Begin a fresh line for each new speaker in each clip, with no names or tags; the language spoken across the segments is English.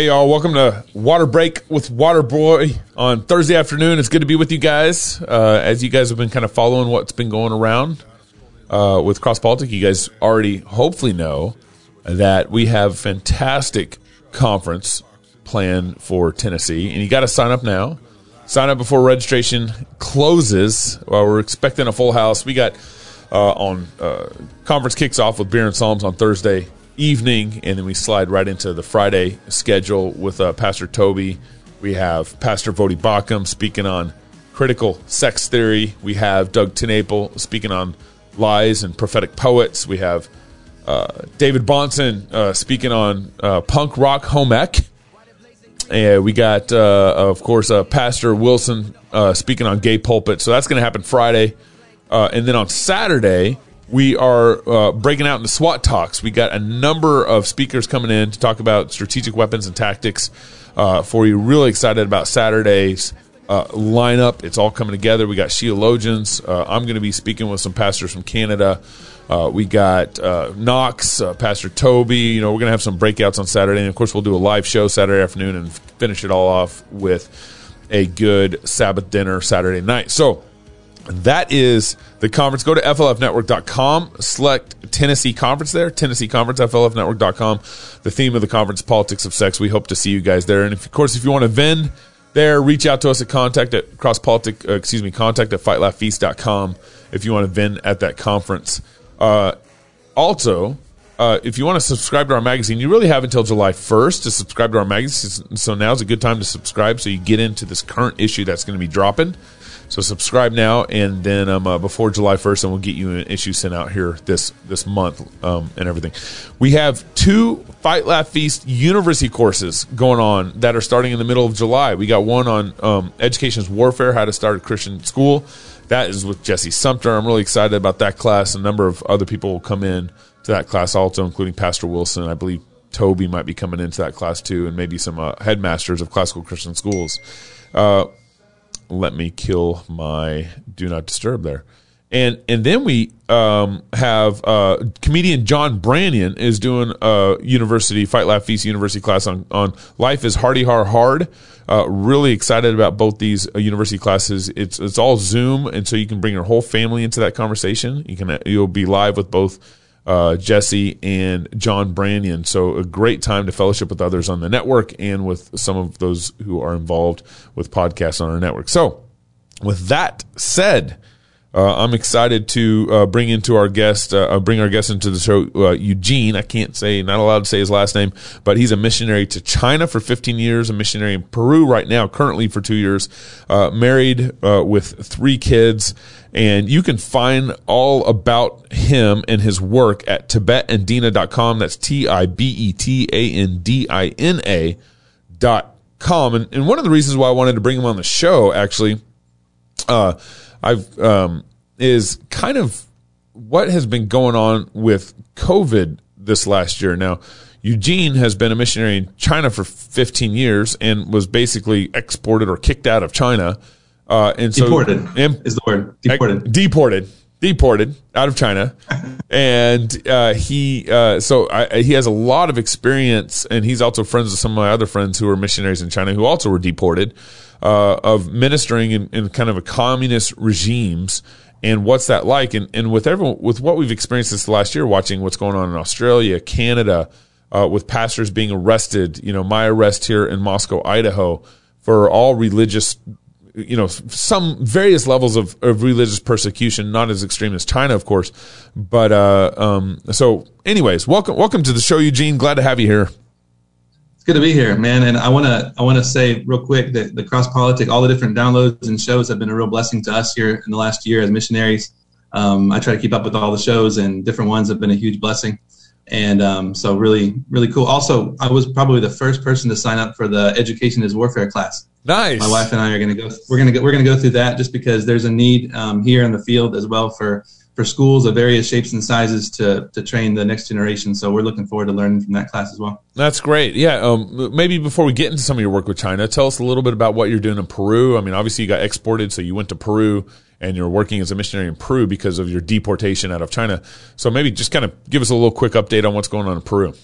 Hey y'all, welcome to Water Break with Water Boy on Thursday afternoon. It's good to be with you guys. Uh, as you guys have been kind of following what's been going around uh, with CrossPolitic, you guys already hopefully know that we have fantastic conference plan for Tennessee, and you got to sign up now. Sign up before registration closes. Well, we're expecting a full house. We got uh, on uh, conference kicks off with beer and psalms on Thursday evening, and then we slide right into the Friday schedule with uh, Pastor Toby. We have Pastor Voddie Baucham speaking on critical sex theory. We have Doug TenNapel speaking on lies and prophetic poets. We have uh, David Bahnsen uh, speaking on uh, punk rock home ec. And we got, uh, of course, uh, Pastor Wilson speaking on gay pulpit. So that's going to happen Friday. and then on Saturday, we are uh, breaking out into SWAT talks. We got a number of speakers coming in to talk about strategic weapons and tactics uh, for you. Really excited about Saturday's uh, lineup. It's all coming together. We got Sheologians. Uh, I'm going to be speaking with some pastors from Canada. Uh, we got uh, Knox, Pastor Toby. You know, we're going to have some breakouts on Saturday. And of course, we'll do a live show Saturday afternoon and finish it all off with a good Sabbath dinner Saturday night. So, that is the conference. Go to flfnetwork.com, select Tennessee Conference there, Tennessee Conference, flfnetwork.com. The theme of the conference, Politics of Sex. We hope to see you guys there. And if, of course, if you want to vend there, reach out to us at contact at crosspolitic, uh, excuse me, contact at fightlaughfeast.com if you want to vend at that conference. Uh, also, uh, if you want to subscribe to our magazine, you really have until July 1st to subscribe to our magazine. So now's a good time to subscribe so you get into this current issue that's going to be dropping. So subscribe now, and then um, uh, before July first, and we'll get you an issue sent out here this this month um, and everything. We have two Fight Laugh Feast university courses going on that are starting in the middle of July. We got one on um, education's warfare, how to start a Christian school. That is with Jesse Sumpter. I'm really excited about that class. A number of other people will come in to that class also, including Pastor Wilson. I believe Toby might be coming into that class too, and maybe some uh, headmasters of classical Christian schools. Uh, let me kill my do not disturb there. And and then we um, have uh, comedian John Branyan is doing a university fight laugh feast university class on on life is hardy har hard. Uh, really excited about both these uh, university classes. It's it's all Zoom, and so you can bring your whole family into that conversation. You can you'll be live with both uh, Jesse and John Branyan. So a great time to fellowship with others on the network and with some of those who are involved with podcasts on our network. So with that said, uh, I'm excited to uh, bring into our guest, uh, bring our guest into the show, uh, Eugene. I can't say, not allowed to say his last name, but he's a missionary to China for 15 years, a missionary in Peru right now, currently for two years, uh, married uh, with three kids. And you can find all about him and his work at tibetandina.com. That's T I B E T A N D I N A dot com. And, and one of the reasons why I wanted to bring him on the show, actually, uh, I've um, is kind of what has been going on with COVID this last year. Now, Eugene has been a missionary in China for 15 years and was basically exported or kicked out of China. Uh, and so
deported is the word deported.
Deported deported out of China, and uh, he uh, so I, he has a lot of experience, and he's also friends with some of my other friends who are missionaries in China who also were deported uh, of ministering in, in, kind of a communist regimes. And what's that like? And, and with everyone, with what we've experienced this last year, watching what's going on in Australia, Canada, uh, with pastors being arrested, you know, my arrest here in Moscow, Idaho, for all religious you know, some various levels of, of religious persecution, not as extreme as China, of course. But, uh, um, so anyways, welcome, welcome to the show, Eugene. Glad to have you here.
It's good to be here, man. And I want to, I want to say real quick that the cross politic, all the different downloads and shows have been a real blessing to us here in the last year as missionaries. Um, I try to keep up with all the shows and different ones have been a huge blessing. And um, so really, really cool. Also, I was probably the first person to sign up for the Education is Warfare class.
Nice.
My wife and I are going to go. We're going to go. We're going to go through that just because there's a need um, here in the field as well for for schools of various shapes and sizes to to train the next generation. So we're looking forward to learning from that class as well.
That's great. Yeah. Um, maybe before we get into some of your work with China, tell us a little bit about what you're doing in Peru. I mean, obviously you got exported, so you went to Peru and you're working as a missionary in Peru because of your deportation out of China. So maybe just kind of give us a little quick update on what's going on in Peru.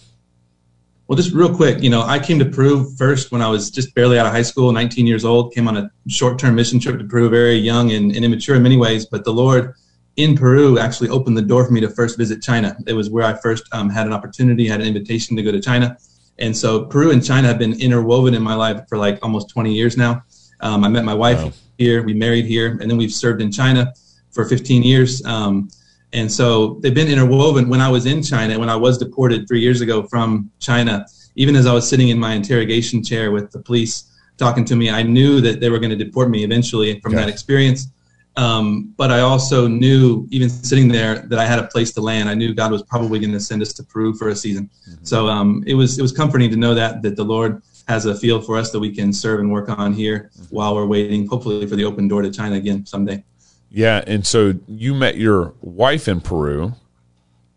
Well, just real quick, you know, I came to Peru first when I was just barely out of high school, 19 years old. Came on a short-term mission trip to Peru, very young and, and immature in many ways. But the Lord in Peru actually opened the door for me to first visit China. It was where I first um, had an opportunity, had an invitation to go to China. And so Peru and China have been interwoven in my life for like almost 20 years now. Um, I met my wife wow. here, we married here, and then we've served in China for 15 years. Um, and so they've been interwoven. When I was in China, when I was deported three years ago from China, even as I was sitting in my interrogation chair with the police talking to me, I knew that they were going to deport me eventually from that experience. Um, but I also knew, even sitting there, that I had a place to land. I knew God was probably going to send us to Peru for a season. Mm-hmm. So um, it was it was comforting to know that that the Lord has a field for us that we can serve and work on here mm-hmm. while we're waiting, hopefully, for the open door to China again someday.
Yeah, and so you met your wife in Peru,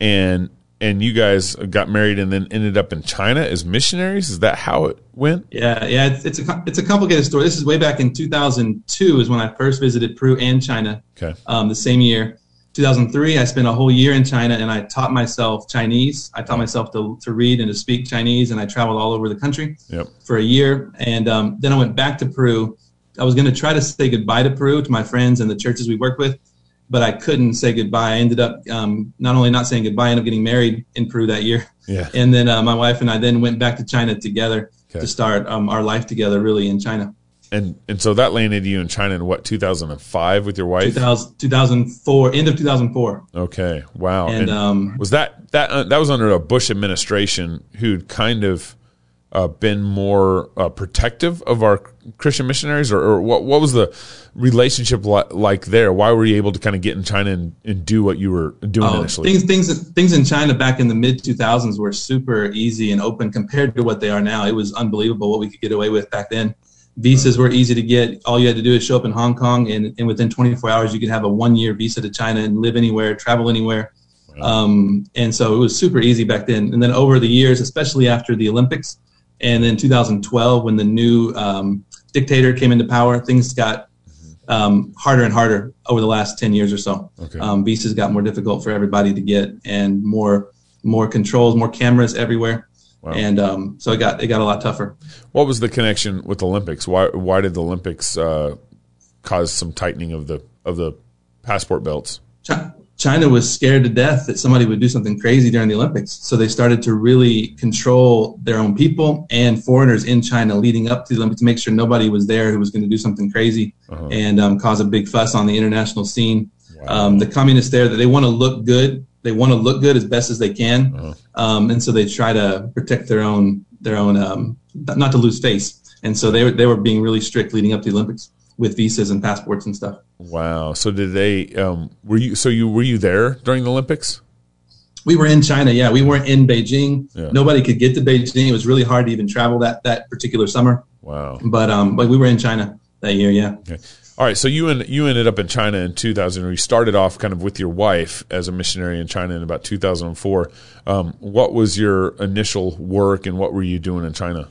and and you guys got married and then ended up in China as missionaries. Is that how it went?
Yeah, yeah. It's, it's a it's a complicated story. This is way back in 2002 is when I first visited Peru and China.
Okay.
Um, the same year, 2003, I spent a whole year in China and I taught myself Chinese. I taught myself to to read and to speak Chinese, and I traveled all over the country
yep.
for a year. And um, then I went back to Peru. I was going to try to say goodbye to Peru to my friends and the churches we worked with but I couldn't say goodbye. I ended up um, not only not saying goodbye, I ended up getting married in Peru that year.
Yeah.
And then uh, my wife and I then went back to China together okay. to start um, our life together, really in China.
And and so that landed you in China in what 2005 with your wife?
2000, 2004, end of 2004.
Okay, wow.
And, and um,
was that that uh, that was under a Bush administration who'd kind of uh, been more uh, protective of our Christian missionaries, or, or, what? What was the relationship li- like there? Why were you able to kind of get in China and, and do what you were doing oh, initially?
Things, things, things in China back in the mid 2000s were super easy and open compared to what they are now. It was unbelievable what we could get away with back then. Visas were easy to get. All you had to do is show up in Hong Kong, and, and within 24 hours, you could have a one year visa to China and live anywhere, travel anywhere. Um, and so it was super easy back then. And then over the years, especially after the Olympics, and then 2012, when the new um, dictator came into power, things got um, harder and harder over the last 10 years or so.
Okay.
Um, visas got more difficult for everybody to get, and more more controls, more cameras everywhere. Wow. And um, so it got it got a lot tougher.
What was the connection with the Olympics? Why why did the Olympics uh, cause some tightening of the of the passport belts?
China was scared to death that somebody would do something crazy during the Olympics. So they started to really control their own people and foreigners in China leading up to the Olympics to make sure nobody was there who was going to do something crazy uh-huh. and um, cause a big fuss on the international scene. Wow. Um, the communists there, that they want to look good. They want to look good as best as they can, uh-huh. um, and so they try to protect their own their own um, not to lose face. And so they were they were being really strict leading up to the Olympics with visas and passports and stuff.
Wow. So did they? Um, were you? So you were you there during the Olympics?
We were in China. Yeah, we weren't in Beijing. Yeah. Nobody could get to Beijing. It was really hard to even travel that that particular summer.
Wow.
But um, but we were in China that year. Yeah.
Okay. All right. So you and you ended up in China in 2000. You started off kind of with your wife as a missionary in China in about 2004. Um, what was your initial work and what were you doing in China?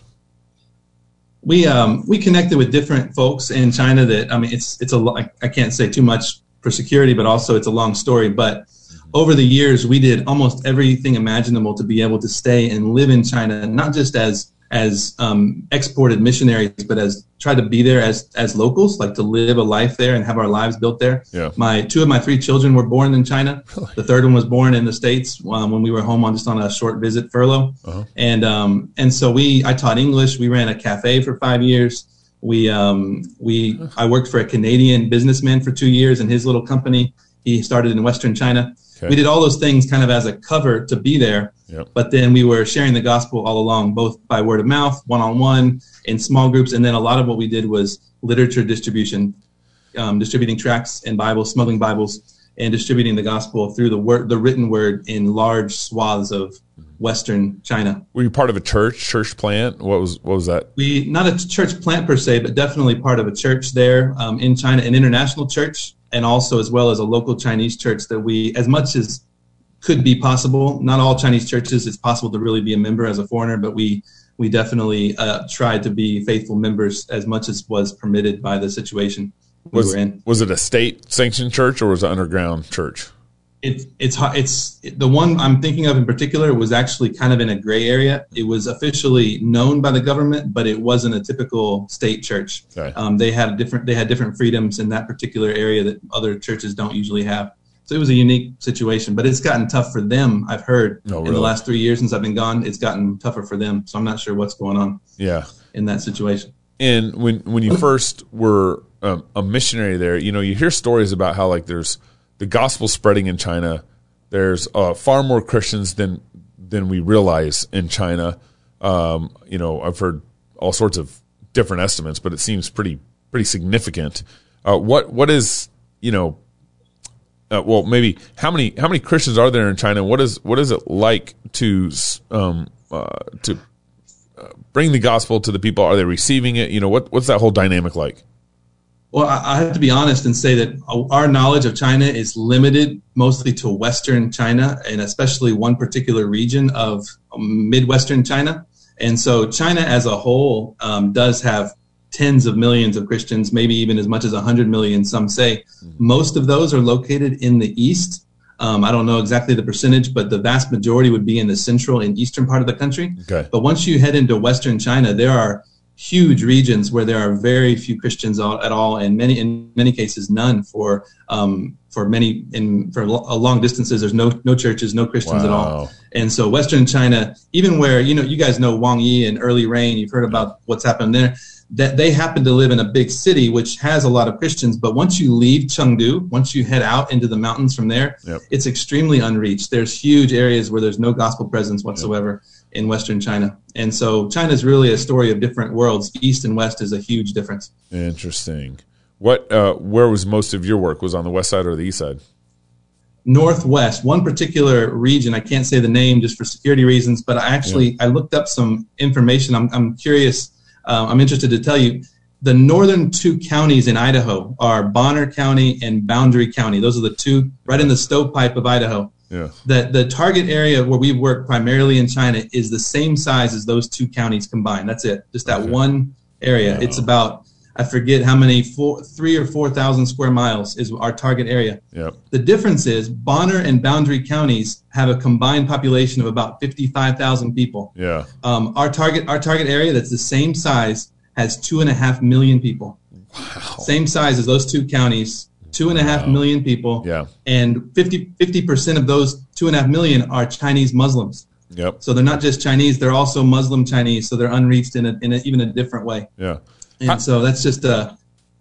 We um, we connected with different folks in China. That I mean, it's it's a I can't say too much for security, but also it's a long story. But over the years, we did almost everything imaginable to be able to stay and live in China, not just as as um, exported missionaries, but as try to be there as as locals, like to live a life there and have our lives built there.
Yeah.
My two of my three children were born in China. Really? The third one was born in the states um, when we were home on just on a short visit furlough. Uh-huh. And um, and so we I taught English. We ran a cafe for five years. We um, we I worked for a Canadian businessman for two years in his little company. He started in Western China. Okay. We did all those things kind of as a cover to be there
Yep.
But then we were sharing the gospel all along, both by word of mouth, one on one, in small groups, and then a lot of what we did was literature distribution, um, distributing tracts and Bibles, smuggling Bibles, and distributing the gospel through the word, the written word, in large swaths of Western China.
Were you part of a church, church plant? What was what was that?
We not a church plant per se, but definitely part of a church there um, in China, an international church, and also as well as a local Chinese church that we, as much as could be possible. Not all Chinese churches it's possible to really be a member as a foreigner, but we we definitely uh, tried to be faithful members as much as was permitted by the situation we were in.
Was it a state sanctioned church or was it underground church?
It's it's it's the one I'm thinking of in particular was actually kind of in a gray area. It was officially known by the government, but it wasn't a typical state church.
Okay.
Um, they had different they had different freedoms in that particular area that other churches don't usually have. So it was a unique situation, but it's gotten tough for them. I've heard
Oh,
in the last three years since I've been gone, it's gotten tougher for them. So I'm not sure what's going on
Yeah.
in that situation.
And when when you first were um, a missionary there, you know, you hear stories about how like there's the gospel spreading in China. There's uh, far more Christians than than we realize in China. Um, you know, I've heard all sorts of different estimates, but it seems pretty pretty significant. Uh, what what is you know? Uh, well, maybe how many how many Christians are there in China? What is what is it like to um, uh, to bring the gospel to the people? Are they receiving it? You know, what what's that whole dynamic like?
Well, I have to be honest and say that our knowledge of China is limited mostly to Western China and especially one particular region of Midwestern China. And so China as a whole um, does have tens of millions of Christians, maybe even as much as 100 million, some say. Most of those are located in the east. Um, I don't know exactly the percentage, but the vast majority would be in the central and eastern part of the country.
Okay.
But once you head into Western China, there are huge regions where there are very few Christians at all, and many in many cases none for um, for many in for uh, long distances. There's no no churches, no Christians at all. And so Western China, even where you know you guys know Wang Yi and early rain, you've heard about what's happened there. That they happen to live in a big city which has a lot of Christians, but once you leave Chengdu, once you head out into the mountains from there,
Yep.
it's extremely unreached. There's huge areas where there's no gospel presence whatsoever in Western China. And so China is really a story of different worlds. East and West is a huge difference.
Interesting. What uh, where was most of your work? Was on the west side or the east side?
Northwest, one particular region, I can't say the name just for security reasons, but I actually I looked up some information. I'm, I'm curious. Uh, I'm interested to tell you. The northern two counties in Idaho are Bonner County and Boundary County. Those are the two right in the stovepipe of Idaho.
Yeah.
the the target area where we work primarily in China is the same size as those two counties combined. That's it. Just that
Okay.
one area. It's about I forget how many four three or four thousand square miles is our target area.
Yep.
The difference is Bonner and Boundary counties have a combined population of about fifty five thousand people.
Yeah.
Um, our target our target area that's the same size has two and a half million people.
Wow.
Same size as those two counties. Two and a half
Wow.
million people
Yeah.
and 50 percent of those two and a half million are Chinese Muslims.
Yep.
So they're not just Chinese; they're also Muslim Chinese. So they're unreached in a, in a, even a different way.
Yeah.
And
How-
so that's just uh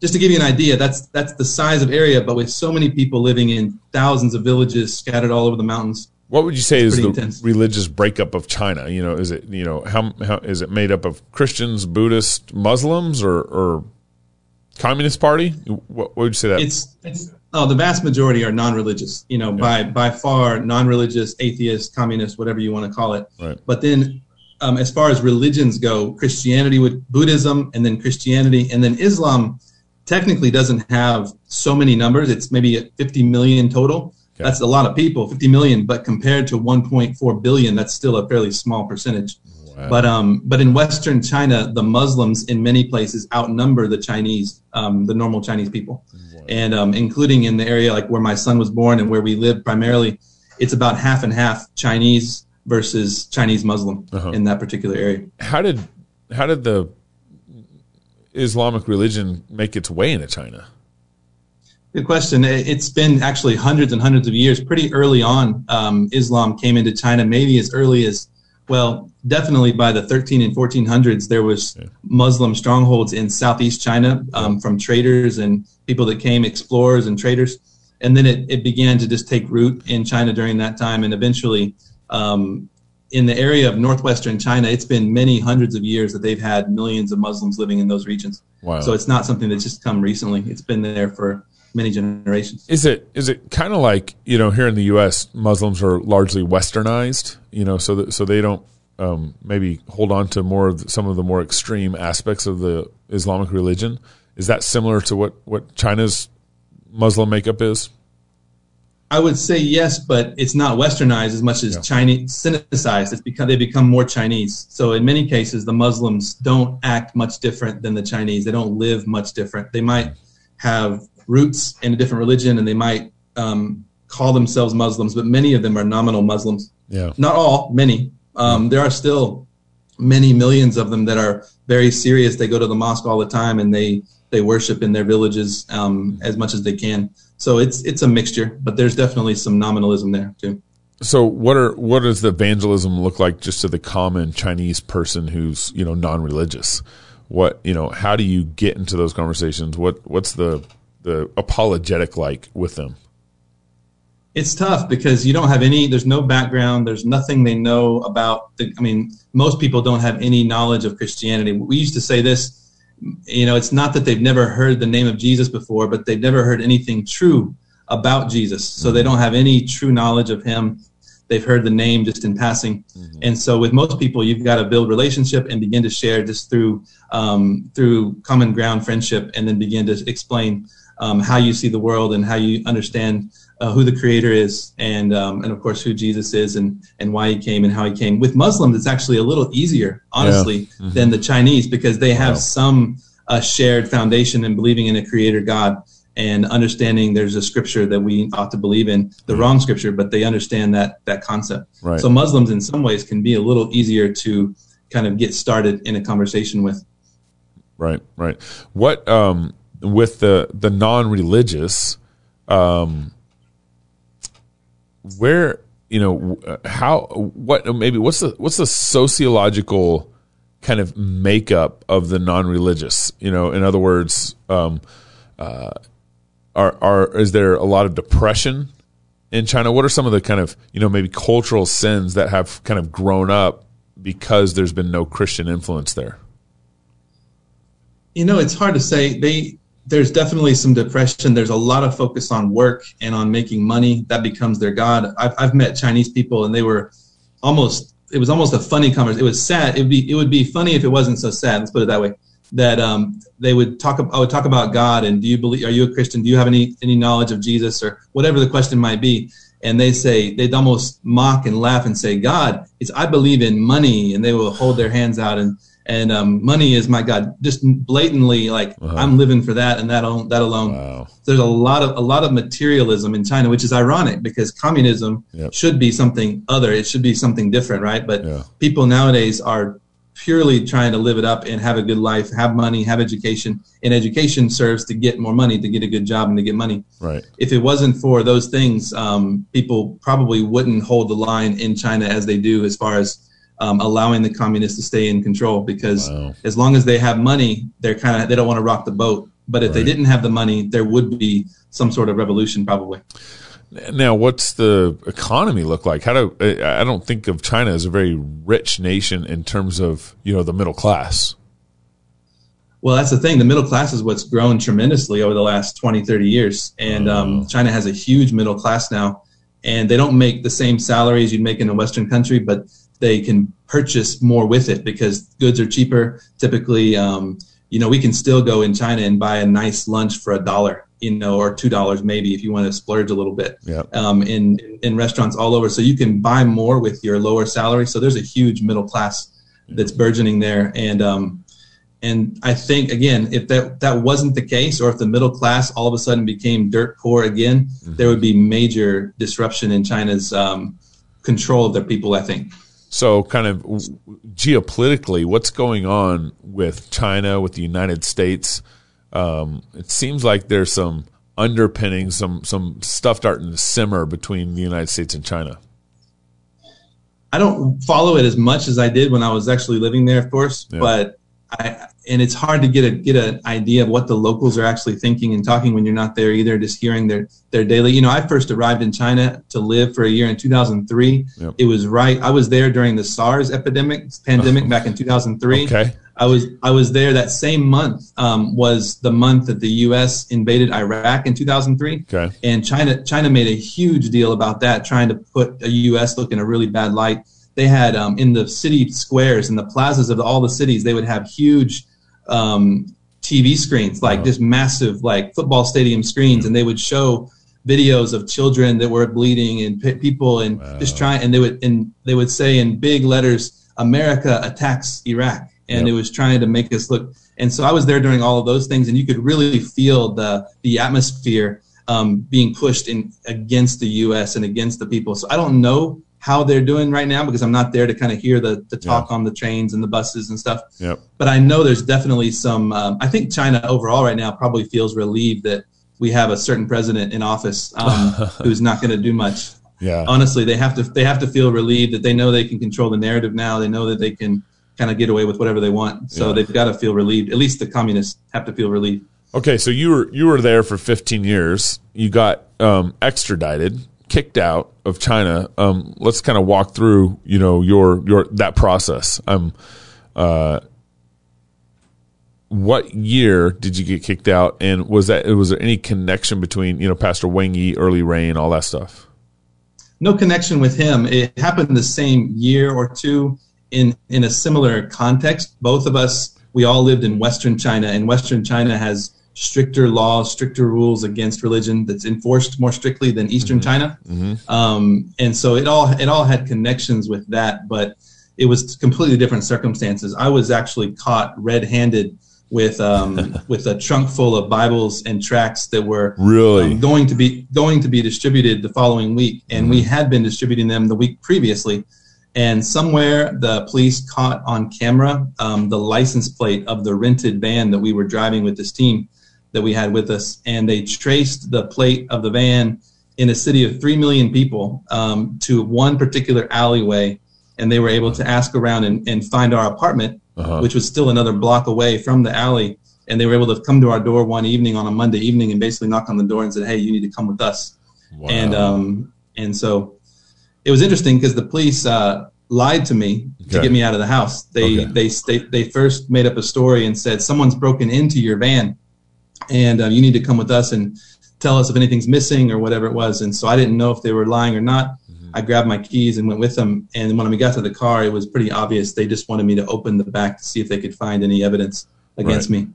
just to give you an idea. That's that's the size of area, but with so many people living in thousands of villages scattered all over the mountains.
What would you say is the
intense.
religious breakup of China? You know, is it you know how how is it made up of Christians, Buddhists, Muslims, or or Communist Party? What, what would you say that?
It's it's oh the vast majority are non-religious. You know, by by far non-religious, atheist, communist, whatever you want to call it.
Right.
But then, um, as far as religions go, Christianity with Buddhism, and then Christianity, and then Islam, technically doesn't have so many numbers. It's maybe at 50 million total.
Okay.
That's a lot of people, 50 million. But compared to 1.4 billion, that's still a fairly small percentage.
Wow.
But um, but in Western China, the Muslims in many places outnumber the Chinese, um, the normal Chinese people, and um, including in the area like where my son was born and where we live primarily, it's about half and half Chinese versus Chinese Muslim
Uh-huh.
in that particular area.
how did how did the Islamic religion make its way into China?
Good question. It- It's been actually hundreds and hundreds of years. Pretty early on, um, Islam came into China, maybe as early as, well, definitely by the 13 and 1400s, there was Muslim strongholds in southeast China um, from traders and people that came, explorers and traders. And then it, it began to just take root in China during that time. And eventually, um, in the area of northwestern China, it's been many hundreds of years that they've had millions of Muslims living in those regions.
Wow.
So it's not something that's just come recently. It's been there for many generations.
Is it is it kind of like you know here in the U.S. Muslims are largely westernized, you know, so that so they don't um, maybe hold on to more of the, some of the more extreme aspects of the Islamic religion. Is that similar to what what China's Muslim makeup is?
I would say yes, but it's not westernized as much as
Yeah.
Chinese Sinicized. It's because they become more Chinese. So in many cases, the Muslims don't act much different than the Chinese. They don't live much different. They might have roots in a different religion, and they might um, call themselves Muslims, but many of them are nominal Muslims.
Yeah.
Not all, many. Um, there are still many millions of them that are very serious. They go to the mosque all the time and they they worship in their villages um, as much as they can. So it's it's a mixture, but there's definitely some nominalism there too.
So what are what does the evangelism look like just to the common Chinese person who's you know non-religious? What you know? How do you get into those conversations? What what's the the apologetic like with them?
It's tough because you don't have any. There's no background. There's nothing they know about. The, I mean, most people don't have any knowledge of Christianity. We used to say this. You know, it's not that they've never heard the name of Jesus before, but they've never heard anything true about Jesus. So they don't have any true knowledge of him. They've heard the name just in passing. Mm-hmm. And so with most people, you've got to build relationship and begin to share just through um, through common ground friendship, and then begin to explain um, how you see the world and how you understand uh, who the creator is and um, and of course who Jesus is and and why he came and how he came. With Muslims, it's actually a little easier, honestly, yeah. mm-hmm. than the Chinese because they have wow. some uh, shared foundation in believing in a creator God and understanding there's a scripture that we ought to believe in, the mm-hmm. wrong scripture, but they understand that that concept.
Right.
So Muslims, in some ways, can be a little easier to kind of get started in a conversation with.
Right, right. What um, with the the non-religious, um, where you know how what maybe what's the what's the sociological kind of makeup of the non-religious? You know, in other words, um, uh, are are is there a lot of depression in China? What are some of the kind of you know maybe cultural sins that have kind of grown up because there's been no Christian influence there?
You know, it's hard to say. They there's definitely some depression. There's a lot of focus on work and on making money. That becomes their god. I've, I've met Chinese people, and they were almost. It was almost a funny conversation. It was sad. It would be. It would be funny if it wasn't so sad. Let's put it that way. That um, they would talk. I would talk about God, and do you believe? Are you a Christian? Do you have any any knowledge of Jesus, or whatever the question might be? And they say they'd almost mock and laugh and say, "God, it's I believe in money," and they will hold their hands out and and um, money is my god just blatantly like uh-huh. i'm living for that and that, on, that alone wow. there's a lot of a lot of materialism in china which is ironic because communism yep. should be something other it should be something different right but yeah. people nowadays are purely trying to live it up and have a good life have money have education and education serves to get more money to get a good job and to get money
right
if it wasn't for those things um, people probably wouldn't hold the line in china as they do as far as um, allowing the communists to stay in control because wow. as long as they have money, they're kind of they don't want to rock the boat. But if right. they didn't have the money, there would be some sort of revolution probably.
Now, what's the economy look like? How do I don't think of China as a very rich nation in terms of you know the middle class.
Well, that's the thing. The middle class is what's grown tremendously over the last 20, 30 years. And um, oh. China has a huge middle class now. And they don't make the same salaries you'd make in a Western country, but they can purchase more with it because goods are cheaper. Typically, um, you know, we can still go in China and buy a nice lunch for a dollar, you know, or two dollars maybe if you want to splurge a little bit.
Yep.
Um, in in restaurants all over, so you can buy more with your lower salary. So there's a huge middle class that's burgeoning there, and um, and I think again, if that that wasn't the case, or if the middle class all of a sudden became dirt poor again, mm-hmm. there would be major disruption in China's um, control of their people. I think.
So, kind of geopolitically, what's going on with China, with the United States? Um, it seems like there's some underpinning, some some stuff starting to simmer between the United States and China.
I don't follow it as much as I did when I was actually living there, of course. Yeah. But I, and it's hard to get a get an idea of what the locals are actually thinking and talking when you're not there either. Just hearing their their daily. You know, I first arrived in China to live for a year in 2003. Yep. It was right. I was there during the SARS epidemic pandemic back in 2003.
Okay.
I was I was there that same month um, was the month that the U.S. invaded Iraq in 2003.
Okay.
And China China made a huge deal about that, trying to put a U.S. look in a really bad light they had um, in the city squares and the plazas of all the cities, they would have huge um, TV screens, like wow. just massive, like football stadium screens, and they would show videos of children that were bleeding and p- people and wow. just trying, and they would and they would say in big letters, "America attacks Iraq," and yep. it was trying to make us look. And so I was there during all of those things, and you could really feel the the atmosphere um, being pushed in against the U.S. and against the people. So I don't know how they're doing right now because I'm not there to kind of hear the, the talk yeah. on the trains and the buses and stuff.
Yep.
But I know there's definitely some. Um, I think China overall right now probably feels relieved that we have a certain president in office um, who's not going to do much.
Yeah.
Honestly, they have to they have to feel relieved that they know they can control the narrative now. They know that they can kind of get away with whatever they want. So yeah. they've got to feel relieved. At least the communists have to feel relieved.
Okay, so you were you were there for 15 years. You got um, extradited, kicked out of China. Um, let's kind of walk through, you know, your your that process. Um, uh, what year did you get kicked out, and was that was there any connection between you know Pastor Wang Yi, early rain, all that stuff?
No connection with him. It happened the same year or two in in a similar context. Both of us, we all lived in Western China, and Western China has stricter laws, stricter rules against religion that's enforced more strictly than Eastern mm-hmm. China. Mm-hmm. Um, and so it all it all had connections with that, but it was completely different circumstances. I was actually caught red-handed with um, with a trunk full of Bibles and tracts that were
really
um, going to be going to be distributed the following week, and mm-hmm. we had been distributing them the week previously. And somewhere the police caught on camera um, the license plate of the rented van that we were driving with this team that we had with us, and they traced the plate of the van in a city of three million people um, to one particular alleyway, and they were able to ask around and, and find our apartment, uh-huh. which was still another block away from the alley. And they were able to come to our door one evening on a Monday evening and basically knock on the door and said, "Hey, you need to come with us." Wow. And um, and so it was interesting because the police uh, lied to me okay. to get me out of the house. They, okay. they they they first made up a story and said someone's broken into your van and uh, you need to come with us and tell us if anything's missing or whatever it was. And so I didn't know if they were lying or not. Mm-hmm. I grabbed my keys and went with them. And when we got to the car, it was pretty obvious they just wanted me to open the back to see if they could find any evidence against right. me,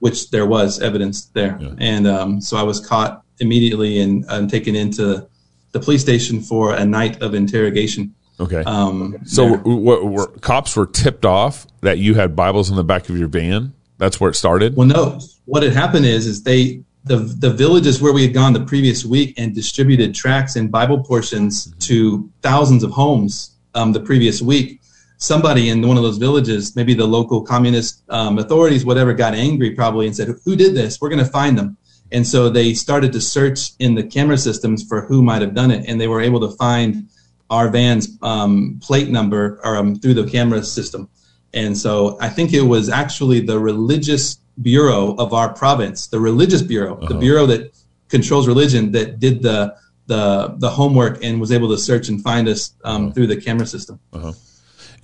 which there was evidence there. Yeah. And um, so I was caught immediately and, and taken into the police station for a night of interrogation.
Okay. Um, so were, cops were tipped off that you had Bibles in the back of your van? That's where it started.
Well, no. What had happened is, is they the the villages where we had gone the previous week and distributed tracts and Bible portions mm-hmm. to thousands of homes um, the previous week. Somebody in one of those villages, maybe the local communist um, authorities, whatever, got angry probably and said, "Who did this? We're going to find them." And so they started to search in the camera systems for who might have done it, and they were able to find our van's um, plate number or, um, through the camera system. And so I think it was actually the religious bureau of our province, the religious bureau, uh-huh. the bureau that controls religion, that did the the the homework and was able to search and find us um, uh-huh. through the camera system.
Uh-huh.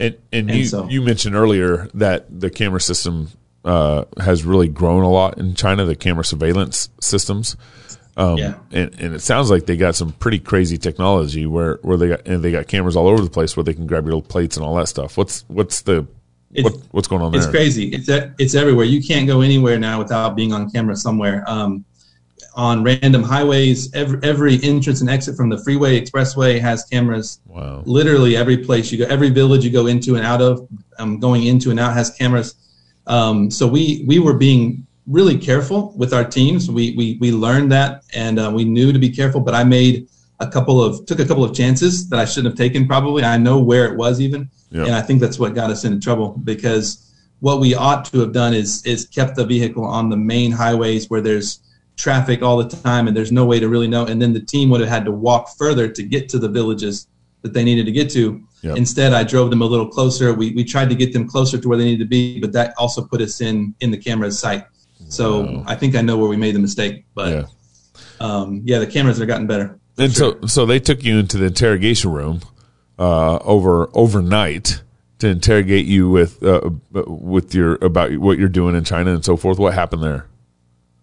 And and, and you so, you mentioned earlier that the camera system uh, has really grown a lot in China. The camera surveillance systems. Um, yeah. and, and it sounds like they got some pretty crazy technology where, where they got and they got cameras all over the place where they can grab your plates and all that stuff. What's what's the what, what's going on there?
It's crazy. It's it's everywhere. You can't go anywhere now without being on camera somewhere. Um, on random highways, every every entrance and exit from the freeway, expressway has cameras.
Wow!
Literally every place you go, every village you go into and out of, um, going into and out has cameras. Um, so we we were being really careful with our teams. We we we learned that and uh, we knew to be careful. But I made a couple of took a couple of chances that I shouldn't have taken. Probably I know where it was even. And I think that's what got us into trouble because what we ought to have done is is kept the vehicle on the main highways where there's traffic all the time and there's no way to really know. And then the team would have had to walk further to get to the villages that they needed to get to. Yep. Instead, I drove them a little closer. We, we tried to get them closer to where they needed to be, but that also put us in in the camera's sight. So wow. I think I know where we made the mistake. But yeah, um, yeah the cameras have gotten better.
And sure. so so they took you into the interrogation room uh, over overnight to interrogate you with uh, with your about what you're doing in China and so forth. What happened there?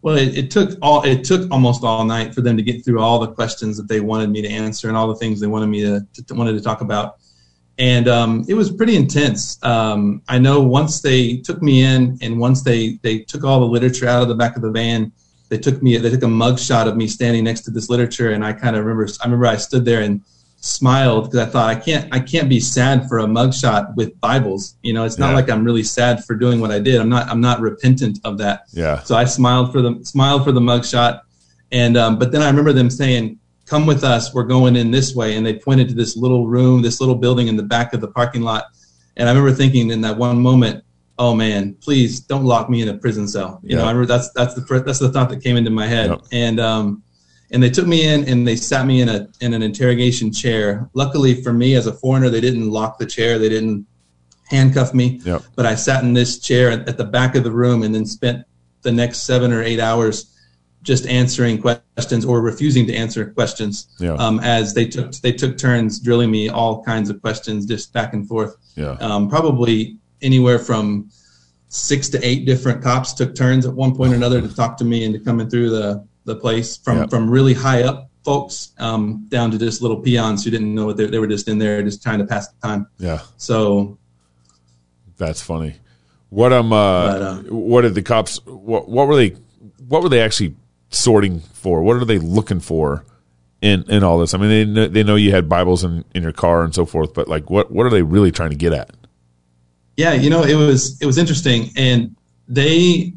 Well, it, it, took all it took almost all night for them to get through all the questions that they wanted me to answer and all the things they wanted me to, to wanted to talk about, and um, it was pretty intense. Um, I know once they took me in and once they they took all the literature out of the back of the van, they took me they took a mug shot of me standing next to this literature, and I kind of remember I remember I stood there and smiled because I thought I can't I can't be sad for a mugshot with Bibles. You know, it's not yeah. like I'm really sad for doing what I did. I'm not I'm not repentant of that.
Yeah.
So I smiled for the smiled for the mugshot, And um, but then I remember them saying, "Come with us. We're going in this way." And they pointed to this little room, this little building in the back of the parking lot. And I remember thinking in that one moment, "Oh man, please don't lock me in a prison cell." You know, I remember that's that's the that's the thought that came into my head. Yep. And um, and they took me in and they sat me in a in an interrogation chair. Luckily for me, as a foreigner, they didn't lock the chair. They didn't handcuff me.
Yep.
But I sat in this chair at, at the back of the room and then spent the next seven or eight hours just answering questions or refusing to answer questions
yeah.
um, as they took they took turns drilling me all kinds of questions just back and forth.
Yeah.
Um, probably anywhere from six to eight different cops took turns at one point or another to talk to me and to come in through the the place from yep. from really high up folks um, down to just little peons who didn't know what they, they were just in there just trying to pass the time.
Yeah.
So
that's funny. What um uh, but, uh, what did the cops what what were they what were they actually sorting for? What are they looking for in in all this? I mean, they know, they know you had Bibles in, in your car and so forth, but like, what what are they really trying to get at?
Yeah, you know, it was it was interesting, and they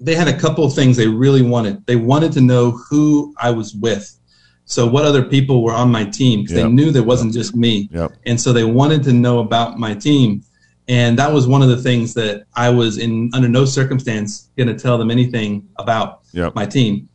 they had a couple of things they really wanted. They wanted to know who I was with. So what other people were on my team because yep. they knew there wasn't just me.
Yep.
And so they wanted to know about my team. And that was one of the things that I was in under no circumstance going to tell them anything about
yep.
my team.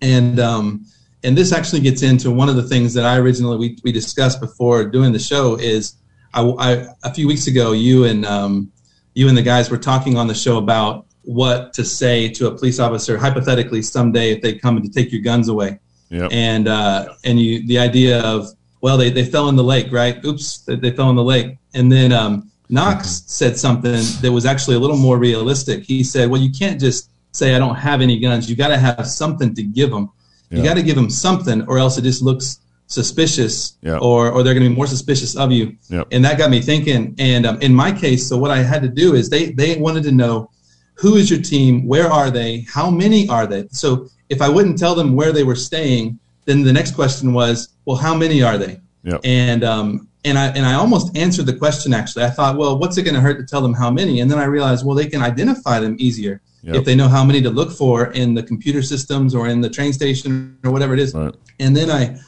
And um, and this actually gets into one of the things that I originally we, we discussed before doing the show is I, I a few weeks ago you and um, you and the guys were talking on the show about what to say to a police officer hypothetically someday if they come to take your guns away.
Yep.
And uh, and you the idea of well they, they fell in the lake right oops they, they fell in the lake and then um, Knox mm-hmm. said something that was actually a little more realistic. He said, "Well, you can't just say I don't have any guns. You got to have something to give them. You got to give them something, or else it just looks suspicious, or or they're going to be more suspicious of you." And that got me thinking. And um, in my case, so what I had to do is they they wanted to know who is your team, where are they, how many are they. So if I wouldn't tell them where they were staying, then the next question was, well, how many are they? And um, and I and I almost answered the question actually. I thought, well, what's it going to hurt to tell them how many? And then I realized, well, they can identify them easier yep. if they know how many to look for in the computer systems or in the train station or whatever it is.
Right.
And then I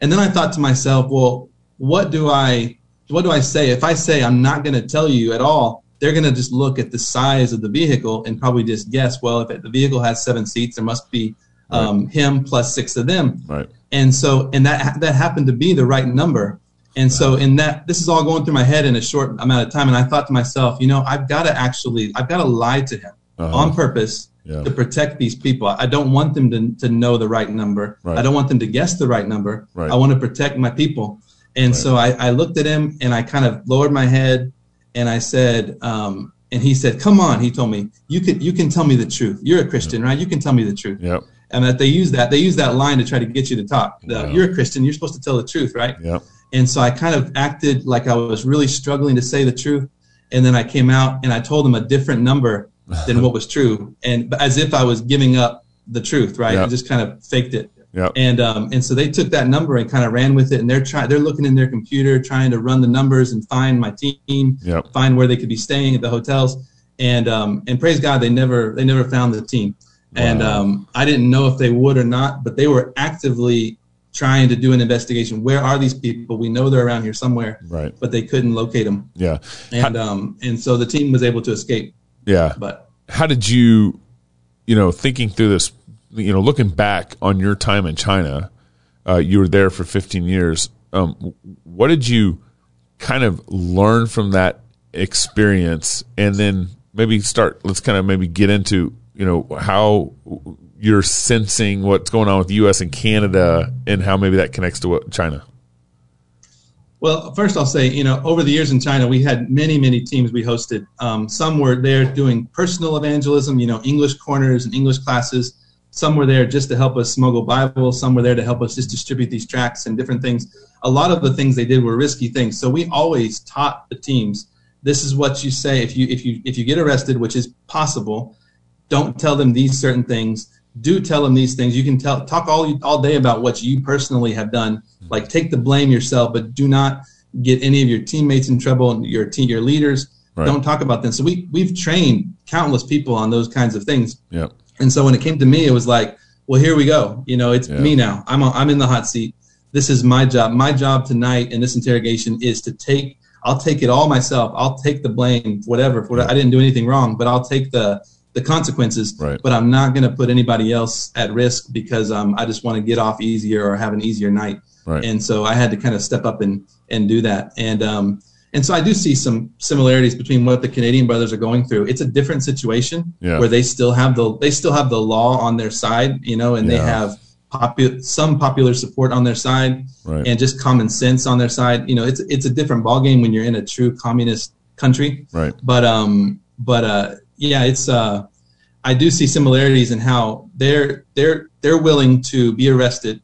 and then I thought to myself, well, what do I what do I say if I say I'm not going to tell you at all? They're going to just look at the size of the vehicle and probably just guess, well, if the vehicle has seven seats, there must be um, right. him plus six of them.
Right.
And so, and that that happened to be the right number. And so in that, this is all going through my head in a short amount of time. And I thought to myself, you know, I've got to actually, I've got to lie to him uh-huh. on purpose
yeah.
to protect these people. I don't want them to, to know the right number.
Right.
I don't want them to guess the right number.
Right.
I want to protect my people. And right. so I, I looked at him and I kind of lowered my head and I said, um, and he said, come on. He told me, you can, you can tell me the truth. You're a Christian, right? You can tell me the truth.
Yep.
And that they use that, they use that line to try to get you to talk. The, You're a Christian. You're supposed to tell the truth, right?
Yep.
And so I kind of acted like I was really struggling to say the truth. And then I came out and I told him a different number than what was true. And as if I was giving up the truth, right?
Yep.
I just kind of faked it.
Yep.
And um, and so they took that number and kind of ran with it, and they're trying. They're looking in their computer, trying to run the numbers and find my team,
yep.
find where they could be staying at the hotels. And um, and praise God, they never they never found the team. Wow. And um, I didn't know if they would or not, but they were actively trying to do an investigation. Where are these people? We know they're around here somewhere,
right?
But they couldn't locate them.
Yeah,
and how, um, and so the team was able to escape.
Yeah,
but
how did you, you know, thinking through this, you know, looking back on your time in China, uh, you were there for 15 years. Um, what did you kind of learn from that experience, and then maybe start? Let's kind of maybe get into you know how you're sensing what's going on with the U.S. and Canada and how maybe that connects to what China?
Well, first I'll say, you know, over the years in China, we had many, many teams we hosted. Um, some were there doing personal evangelism, you know, English corners and English classes. Some were there just to help us smuggle Bibles. Some were there to help us just distribute these tracts and different things. A lot of the things they did were risky things. So we always taught the teams, this is what you say if you if you if you get arrested, which is possible. Don't tell them these certain things do tell them these things. You can tell talk all all day about what you personally have done. Like take the blame yourself, but do not get any of your teammates in trouble. And your team, your leaders. Right. Don't talk about them. So we we've trained countless people on those kinds of things.
Yeah.
And so when it came to me, it was like, well, here we go. You know, it's
Yeah.
me now. I'm I'm in the hot seat. This is my job. My job tonight in this interrogation is to take. I'll take it all myself. I'll take the blame, whatever. I didn't do anything wrong, but I'll take the the consequences.
Right.
But I'm not going to put anybody else at risk because um, I just want to get off easier or have an easier night.
Right.
And so I had to kind of step up and and do that. And um, and so I do see some similarities between what the Canadian brothers are going through. It's a different situation
Yeah.
where they still have the they still have the law on their side, you know, and they have popu- some popular support on their side
Right.
and just common sense on their side. You know, it's it's a different ballgame when you're in a true communist country.
right.
But um, but uh, yeah, it's uh, I do see similarities in how they're they're they're willing to be arrested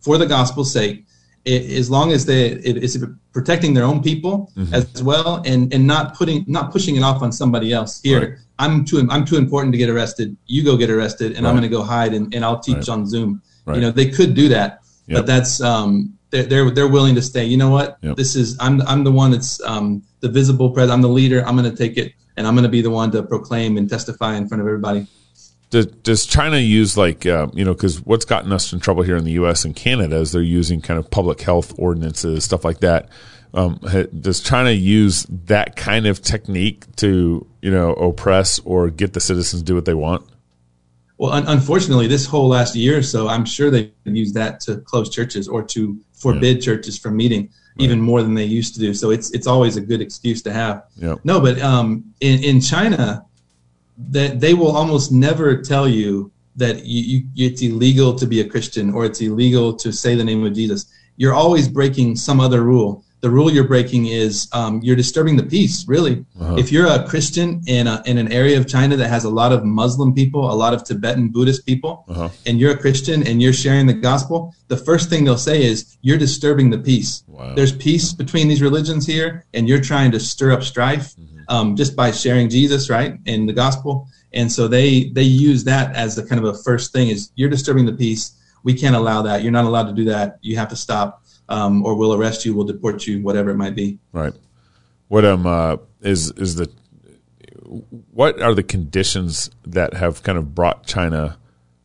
for the gospel's sake, as long as they it is protecting their own people
Mhm.
as well, and and not putting not pushing it off on somebody else. Here,
Right.
I'm too I'm too important to get arrested. You go get arrested, and I'm going to go hide and, and I'll teach
Right.
on Zoom.
Right.
You know, they could do that,
Yep.
but that's um, they're, they're they're willing to stay. You know what?
Yep.
This is I'm I'm the one that's um, the visible president. I'm the leader. I'm going to take it, and I'm going to be the one to proclaim and testify in front of everybody.
Does, does China use like uh, you know because what's gotten us in trouble here in the U.S. and Canada is they're using kind of public health ordinances stuff like that. Um, does China use that kind of technique to you know oppress or get the citizens to do what they want?
Well, un- unfortunately, this whole last year or so, I'm sure they've used that to close churches or to forbid churches from meeting even more than they used to do. So it's it's always a good excuse to have.
Yeah,
No, but um, in in China, that they will almost never tell you that you, you, it's illegal to be a Christian or it's illegal to say the name of Jesus. You're always breaking some other rule. The rule you're breaking is um, you're disturbing the peace. Really,
Uh-huh.
if you're a Christian in a, in an area of China that has a lot of Muslim people, a lot of Tibetan Buddhist people,
Uh-huh.
and you're a Christian and you're sharing the gospel, the first thing they'll say is you're disturbing the peace
Wow.
there's peace between these religions here, and you're trying to stir up strife um, just by sharing Jesus, right, and the gospel. And so they they use that as the kind of a first thing is you're disturbing the peace. We can't allow that. You're not allowed to do that. You have to stop, um, or we'll arrest you. We'll deport you. Whatever it might be.
Right. What um uh, is is the what are the conditions that have kind of brought China?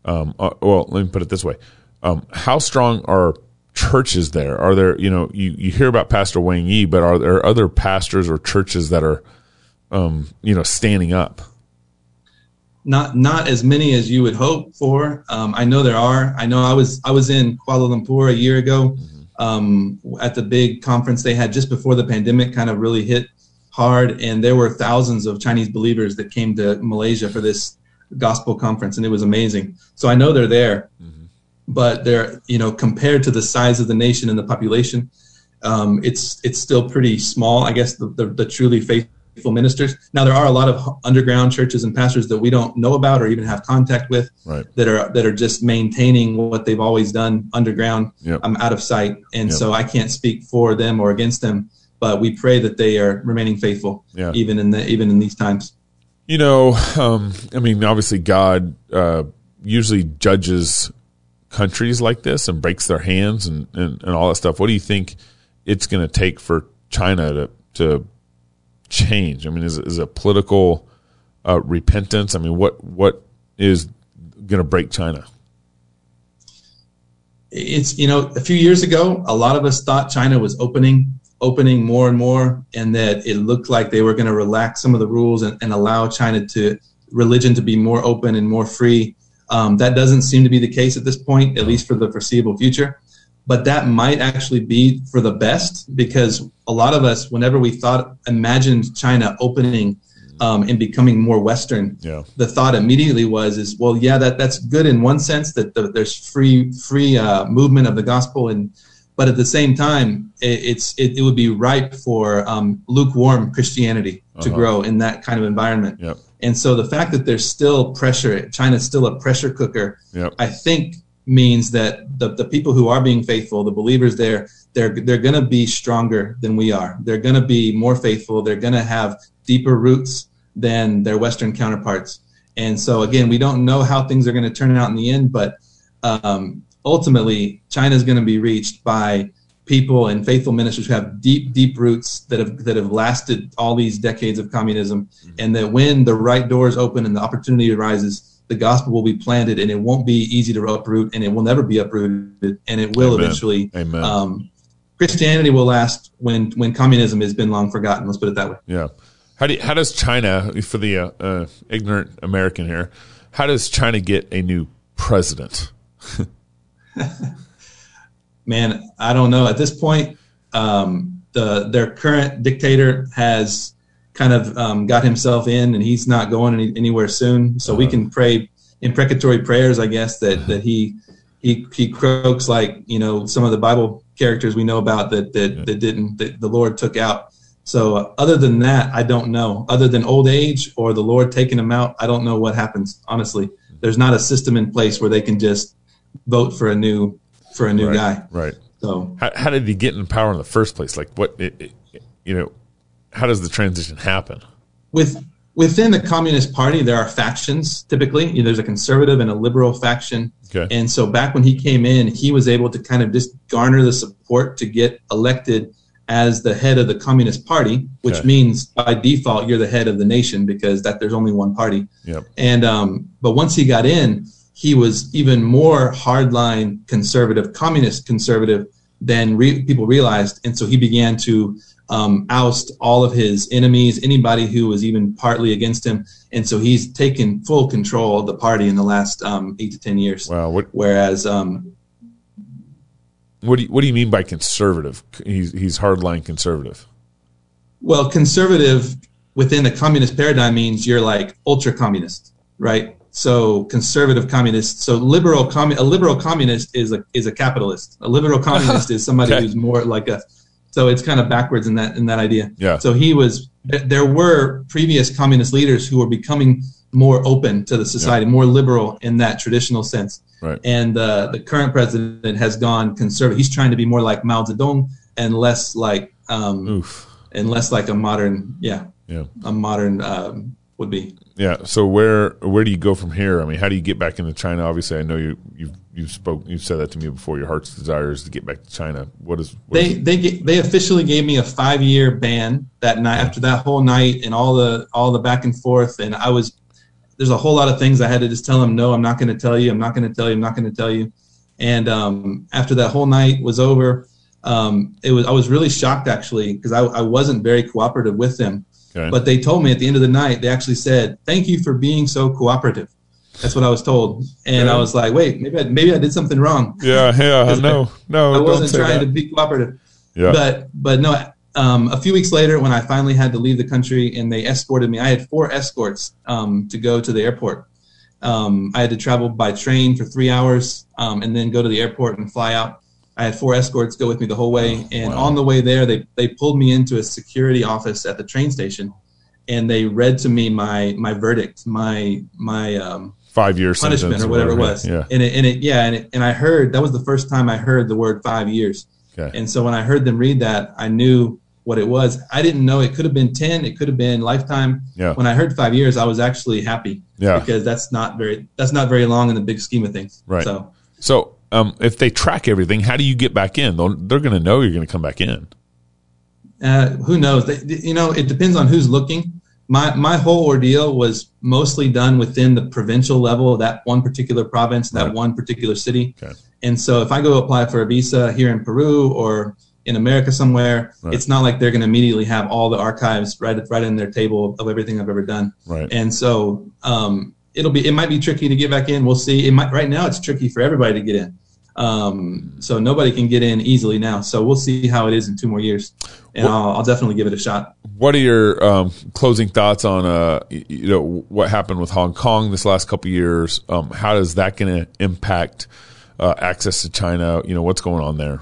Um, uh, well, let me put it this way: um, How strong are churches there? Are there you know you, you hear about Pastor Wang Yi, but are there other pastors or churches that are um, you know standing up?
not not as many as you would hope for. Um, I know there are. I know I was I was in Kuala Lumpur a year ago um, at the big conference they had just before the pandemic kind of really hit hard, and there were thousands of Chinese believers that came to Malaysia for this gospel conference, and it was amazing. So I know they're there, but they're you know compared to the size of the nation and the population, um, it's it's still pretty small. I guess the, the, the truly faithful ministers. Now there are a lot of underground churches and pastors that we don't know about or even have contact with
Right.
that are that are just maintaining what they've always done underground.
Yep.
I'm out of sight, and
Yep.
so I can't speak for them or against them. But we pray that they are remaining faithful,
Yeah.
even in the even in these times.
You know, um, I mean, obviously, God uh, usually judges countries like this and breaks their hands and, and, and all that stuff. What do you think it's going to take for China to to change? I mean, is is it political uh, repentance? I mean, what what is going to break China?
it's you know a few years ago a lot of us thought china was opening opening more and more and that it looked like they were going to relax some of the rules and, and allow china to religion to be more open and more free um, that doesn't seem to be the case at this point at least for the foreseeable future but that might actually be for the best because a lot of us whenever we thought imagined china opening um, and becoming more western
Yeah,
the thought immediately was is well yeah that that's good in one sense that the, there's free free uh, movement of the gospel and but at the same time it, it's it, it would be ripe for um, lukewarm christianity to
Uh-huh.
grow in that kind of environment
Yep.
and so the fact that there's still pressure china's still a pressure cooker
Yep.
i think means that the, the people who are being faithful the believers there they're they're going to be stronger than we are. They're going to be more faithful. They're going to have deeper roots than their western counterparts. And so again we don't know how things are going to turn out in the end but um, ultimately china is going to be reached by people and faithful ministers who have deep deep roots that have that have lasted all these decades of communism and that when the right doors open and the opportunity arises the gospel will be planted, and it won't be easy to uproot, and it will never be uprooted, and it will
Amen.
eventually.
Amen.
Um, Christianity will last when when communism has been long forgotten. Let's put it that way.
Yeah. How do you, how does China for the uh, uh, ignorant American here? How does China get a new president?
Man, I don't know. At this point, um, the their current dictator has kind of um, got himself in, and he's not going any, anywhere soon. So we can pray imprecatory prayers, I guess, that that he he he croaks like you know some of the Bible characters we know about that that that didn't that the Lord took out. So uh, other than that, I don't know. Other than old age or the Lord taking him out, I don't know what happens. Honestly, there's not a system in place where they can just vote for a new for a new
Right.
guy.
Right.
So
How, how did he get in power in the first place? Like what? It, it, you know, how does the transition happen?
with within the Communist Party, there are factions. Typically, You know, there's a conservative and a liberal faction.
Okay.
And so back when he came in, he was able to kind of just garner the support to get elected as the head of the Communist Party, which
Okay.
means by default you're the head of the nation because that there's only one party.
Yep.
And um, but once he got in, he was even more hardline conservative, communist conservative than re- people realized, and so he began to um, oust all of his enemies, anybody who was even partly against him, and so he's taken full control of the party in the last um, eight to ten years.
Wow. What
Whereas um,
what do you, what do you mean by conservative? He's he's hardline conservative.
Well, conservative within the communist paradigm means you're like ultra communist, right? So conservative communist. So liberal commu- a liberal communist is a is a capitalist. A liberal communist is somebody
Okay.
who's more like a. So it's kind of backwards in that in that idea.
Yeah.
So he was. There were previous communist leaders who were becoming more open to the society, more liberal in that traditional sense.
Right.
And uh, the current president has gone conservative. He's trying to be more like Mao Zedong and less like um, and less like a modern, yeah,
Yeah.
a modern um, would be.
Yeah. So where where do you go from here? I mean, how do you get back into China? Obviously, I know you you you spoke you said that to me before. Your heart's desire is to get back to China. What is what
They
is-
they ga- they officially gave me a five year ban that night after that whole night and all the all the back and forth and I was there's a whole lot of things I had to just tell them no I'm not going to tell you I'm not going to tell you I'm not going to tell you and um, after that whole night was over um, it was I was really shocked actually because I, I wasn't very cooperative with them
okay.
But they told me at the end of the night, they actually said, "Thank you for being so cooperative." That's what I was told, and
Yeah.
I was like, "Wait, maybe I, maybe I did something wrong.
yeah. Yeah. No. No.
I wasn't trying
that.
to be cooperative."
Yeah.
But but no. Um, a few weeks later, when I finally had to leave the country and they escorted me, I had four escorts um, to go to the airport. Um, I had to travel by train for three hours um, and then go to the airport and fly out. I had four escorts go with me the whole way, and
wow.
on the way there, they they pulled me into a security office at the train station, and they read to me my my verdict, my my um,
Five year
punishment
sentence
or whatever it was.
Yeah.
And it, and it yeah, and it, and I heard that was the first time I heard the word five years.
Okay.
And so when I heard them read that, I knew what it was. I didn't know it could have been ten, it could have been lifetime.
Yeah.
When I heard five years, I was actually happy
Yeah.
because that's not very that's not very long in the big scheme of things.
Right.
So
So, um, if they track everything, how do you get back in? They'll, they're going to know you're going to come back in.
Uh, who knows? They, you know, it depends on who's looking. My my whole ordeal was mostly done within the provincial level of that one particular province, that
Right.
one particular city.
Okay.
And so, if I go apply for a visa here in Peru or in America somewhere,
Right.
it's not like they're going to immediately have all the archives right right in their table of everything I've ever done.
Right.
And so, um, it'll be it might be tricky to get back in. We'll see. It might right now it's tricky for everybody to get in. Um, so nobody can get in easily now. So we'll see how it is in two more years, and I'll, I'll definitely give it a shot.
What are your um, closing thoughts on uh, you know what happened with Hong Kong this last couple of years? Um, how is that going to impact uh, access to China? You know what's going on there?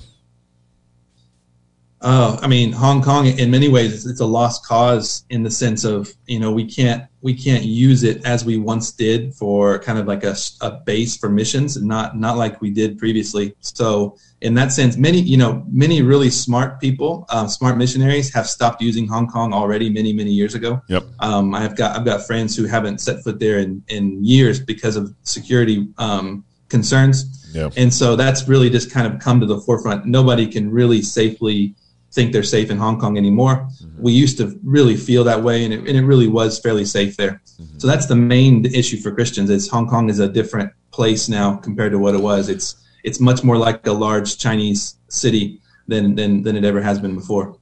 Oh, I mean, Hong Kong in many ways it's, it's a lost cause in the sense of you know we can't we can't use it as we once did for kind of like a, a base for missions, not not like we did previously. So in that sense, many you know many really smart people, um, smart missionaries have stopped using Hong Kong already many many years ago.
Yep.
Um, I've got I've got friends who haven't set foot there in, in years because of security um, concerns.
Yeah.
And so that's really just kind of come to the forefront. Nobody can really safely think they're safe in Hong Kong anymore. Mm-hmm. We used to really feel that way, and it, and it really was fairly safe there. Mm-hmm. So that's the main issue for Christians. Is Hong Kong is a different place now compared to what it was. It's it's much more like a large Chinese city than than than it ever has been before.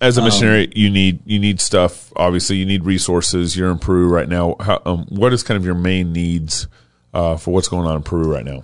As a missionary, um, you need you need stuff. Obviously, you need resources. You're in Peru right now. How, um, what is kind of your main needs uh, for what's going on in Peru right now?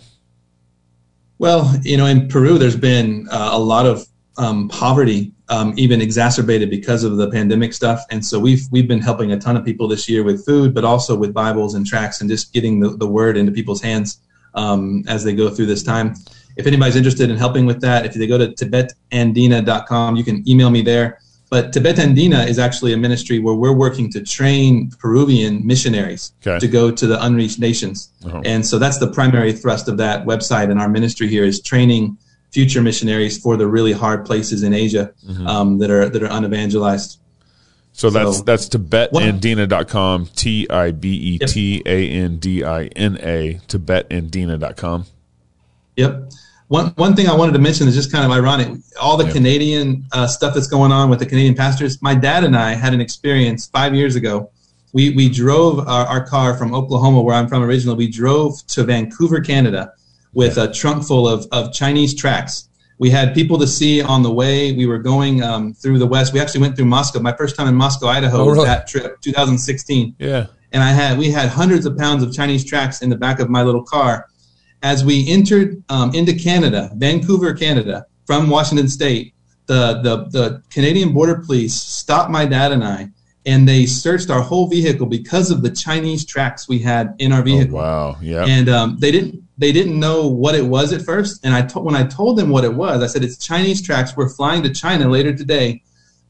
Well, you know, in Peru, there's been uh, a lot of um, poverty, um, even exacerbated because of the pandemic stuff. And so we've we've been helping a ton of people this year with food, but also with Bibles and tracts, and just getting the, the word into people's hands um, as they go through this time. If anybody's interested in helping with that, if they go to tibetandina.com, you can email me there. But Tibet Andina is actually a ministry where we're working to train Peruvian missionaries okay. to go to the unreached nations. Uh-huh. And so that's the primary thrust of that website and our ministry here is training future missionaries for the really hard places in Asia mm-hmm. um, that are that are unevangelized.
So that's so, that's tibetandina.com, T I B E T A N D I N A, tibetandina.com.
Yep. One, one thing I wanted to mention is just kind of ironic. All the Canadian uh, stuff that's going on with the Canadian pastors. My dad and I had an experience five years ago. We, we drove our, our car from Oklahoma, where I'm from originally. We drove to Vancouver, Canada, with a trunk full of, of Chinese tracts. We had people to see on the way. We were going um, through the West. We actually went through Moscow. My first time in Moscow, Idaho, oh, really? was that trip, 2016.
Yeah.
And I had we had hundreds of pounds of Chinese tracts in the back of my little car as we entered um, into Canada, Vancouver, Canada, from Washington State, the, the, the Canadian Border Police stopped my dad and I, and they searched our whole vehicle because of the Chinese tracts we had in our oh, vehicle.
Oh, wow, yeah.
And um, they didn't they didn't know what it was at first. And I to- when I told them what it was, I said it's Chinese tracts. We're flying to China later today.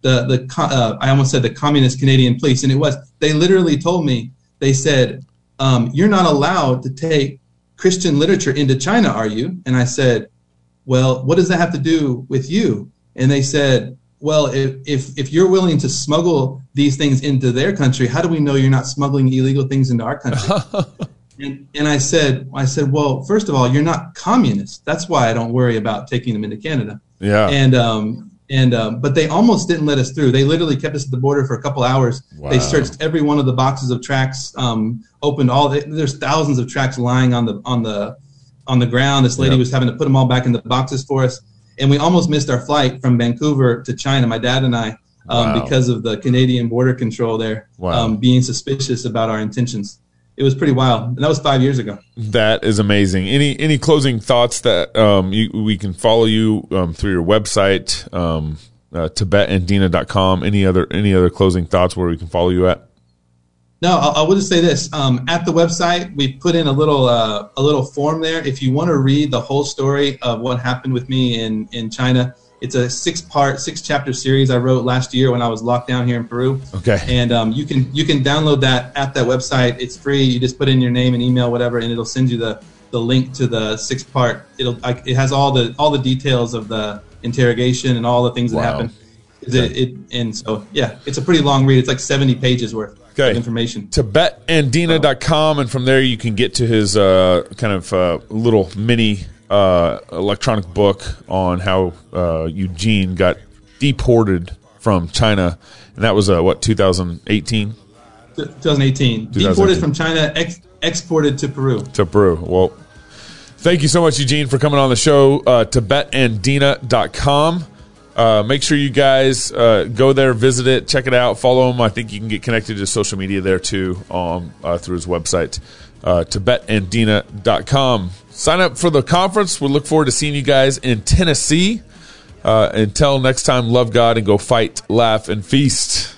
The the uh, I almost said the communist Canadian police, and it was. They literally told me. They said, um, "You're not allowed to take Christian literature into China, are you? And I said, Well, what does that have to do with you? And they said, Well, if, if, if you're willing to smuggle these things into their country, how do we know you're not smuggling illegal things into our country? and, and I said, I said, Well, first of all, you're not communist. That's why I don't worry about taking them into Canada.
Yeah.
And um, and um, but they almost didn't let us through. They literally kept us at the border for a couple hours. Wow. They searched every one of the boxes of tracts, um, opened all. The, there's thousands of tracts lying on the on the on the ground. This lady yep. was having to put them all back in the boxes for us, and we almost missed our flight from Vancouver to China. My dad and I, um, wow. because of the Canadian border control there, wow. Um, being suspicious about our intentions it was pretty wild. And that was five years ago.
That is amazing. Any any closing thoughts that um, you, we can follow you um, through your website, um, uh, tibetandina.com. Any other any other closing thoughts where we can follow you at?
No, I, I will just say this. Um, at the website, we put in a little uh, a little form there. If you want to read the whole story of what happened with me in in China, it's a six part, six chapter series I wrote last year when I was locked down here in Peru.
Okay.
And um, you can you can download that at that website. It's free. You just put in your name and email, whatever, and it'll send you the the link to the six part. It'll it has all the all the details of the interrogation and all the things that wow. happened. It, it, and so yeah, it's a pretty long read. It's like seventy pages worth. Okay. Information.
Tibetandina.com, and from there you can get to his uh, kind of uh, little mini uh, electronic book on how uh, Eugene got deported from China, and that was uh, what 2018.
2018. Deported from China, ex- exported to Peru.
To Peru. Well, thank you so much, Eugene, for coming on the show. Uh, Tibetandina.com. Uh, make sure you guys uh, go there, visit it, check it out, follow him. I think you can get connected to social media there too um, uh, through his website, uh, Tibetandina.com. Sign up for the conference. We look forward to seeing you guys in Tennessee. Uh, until next time, love God and go fight, laugh, and feast.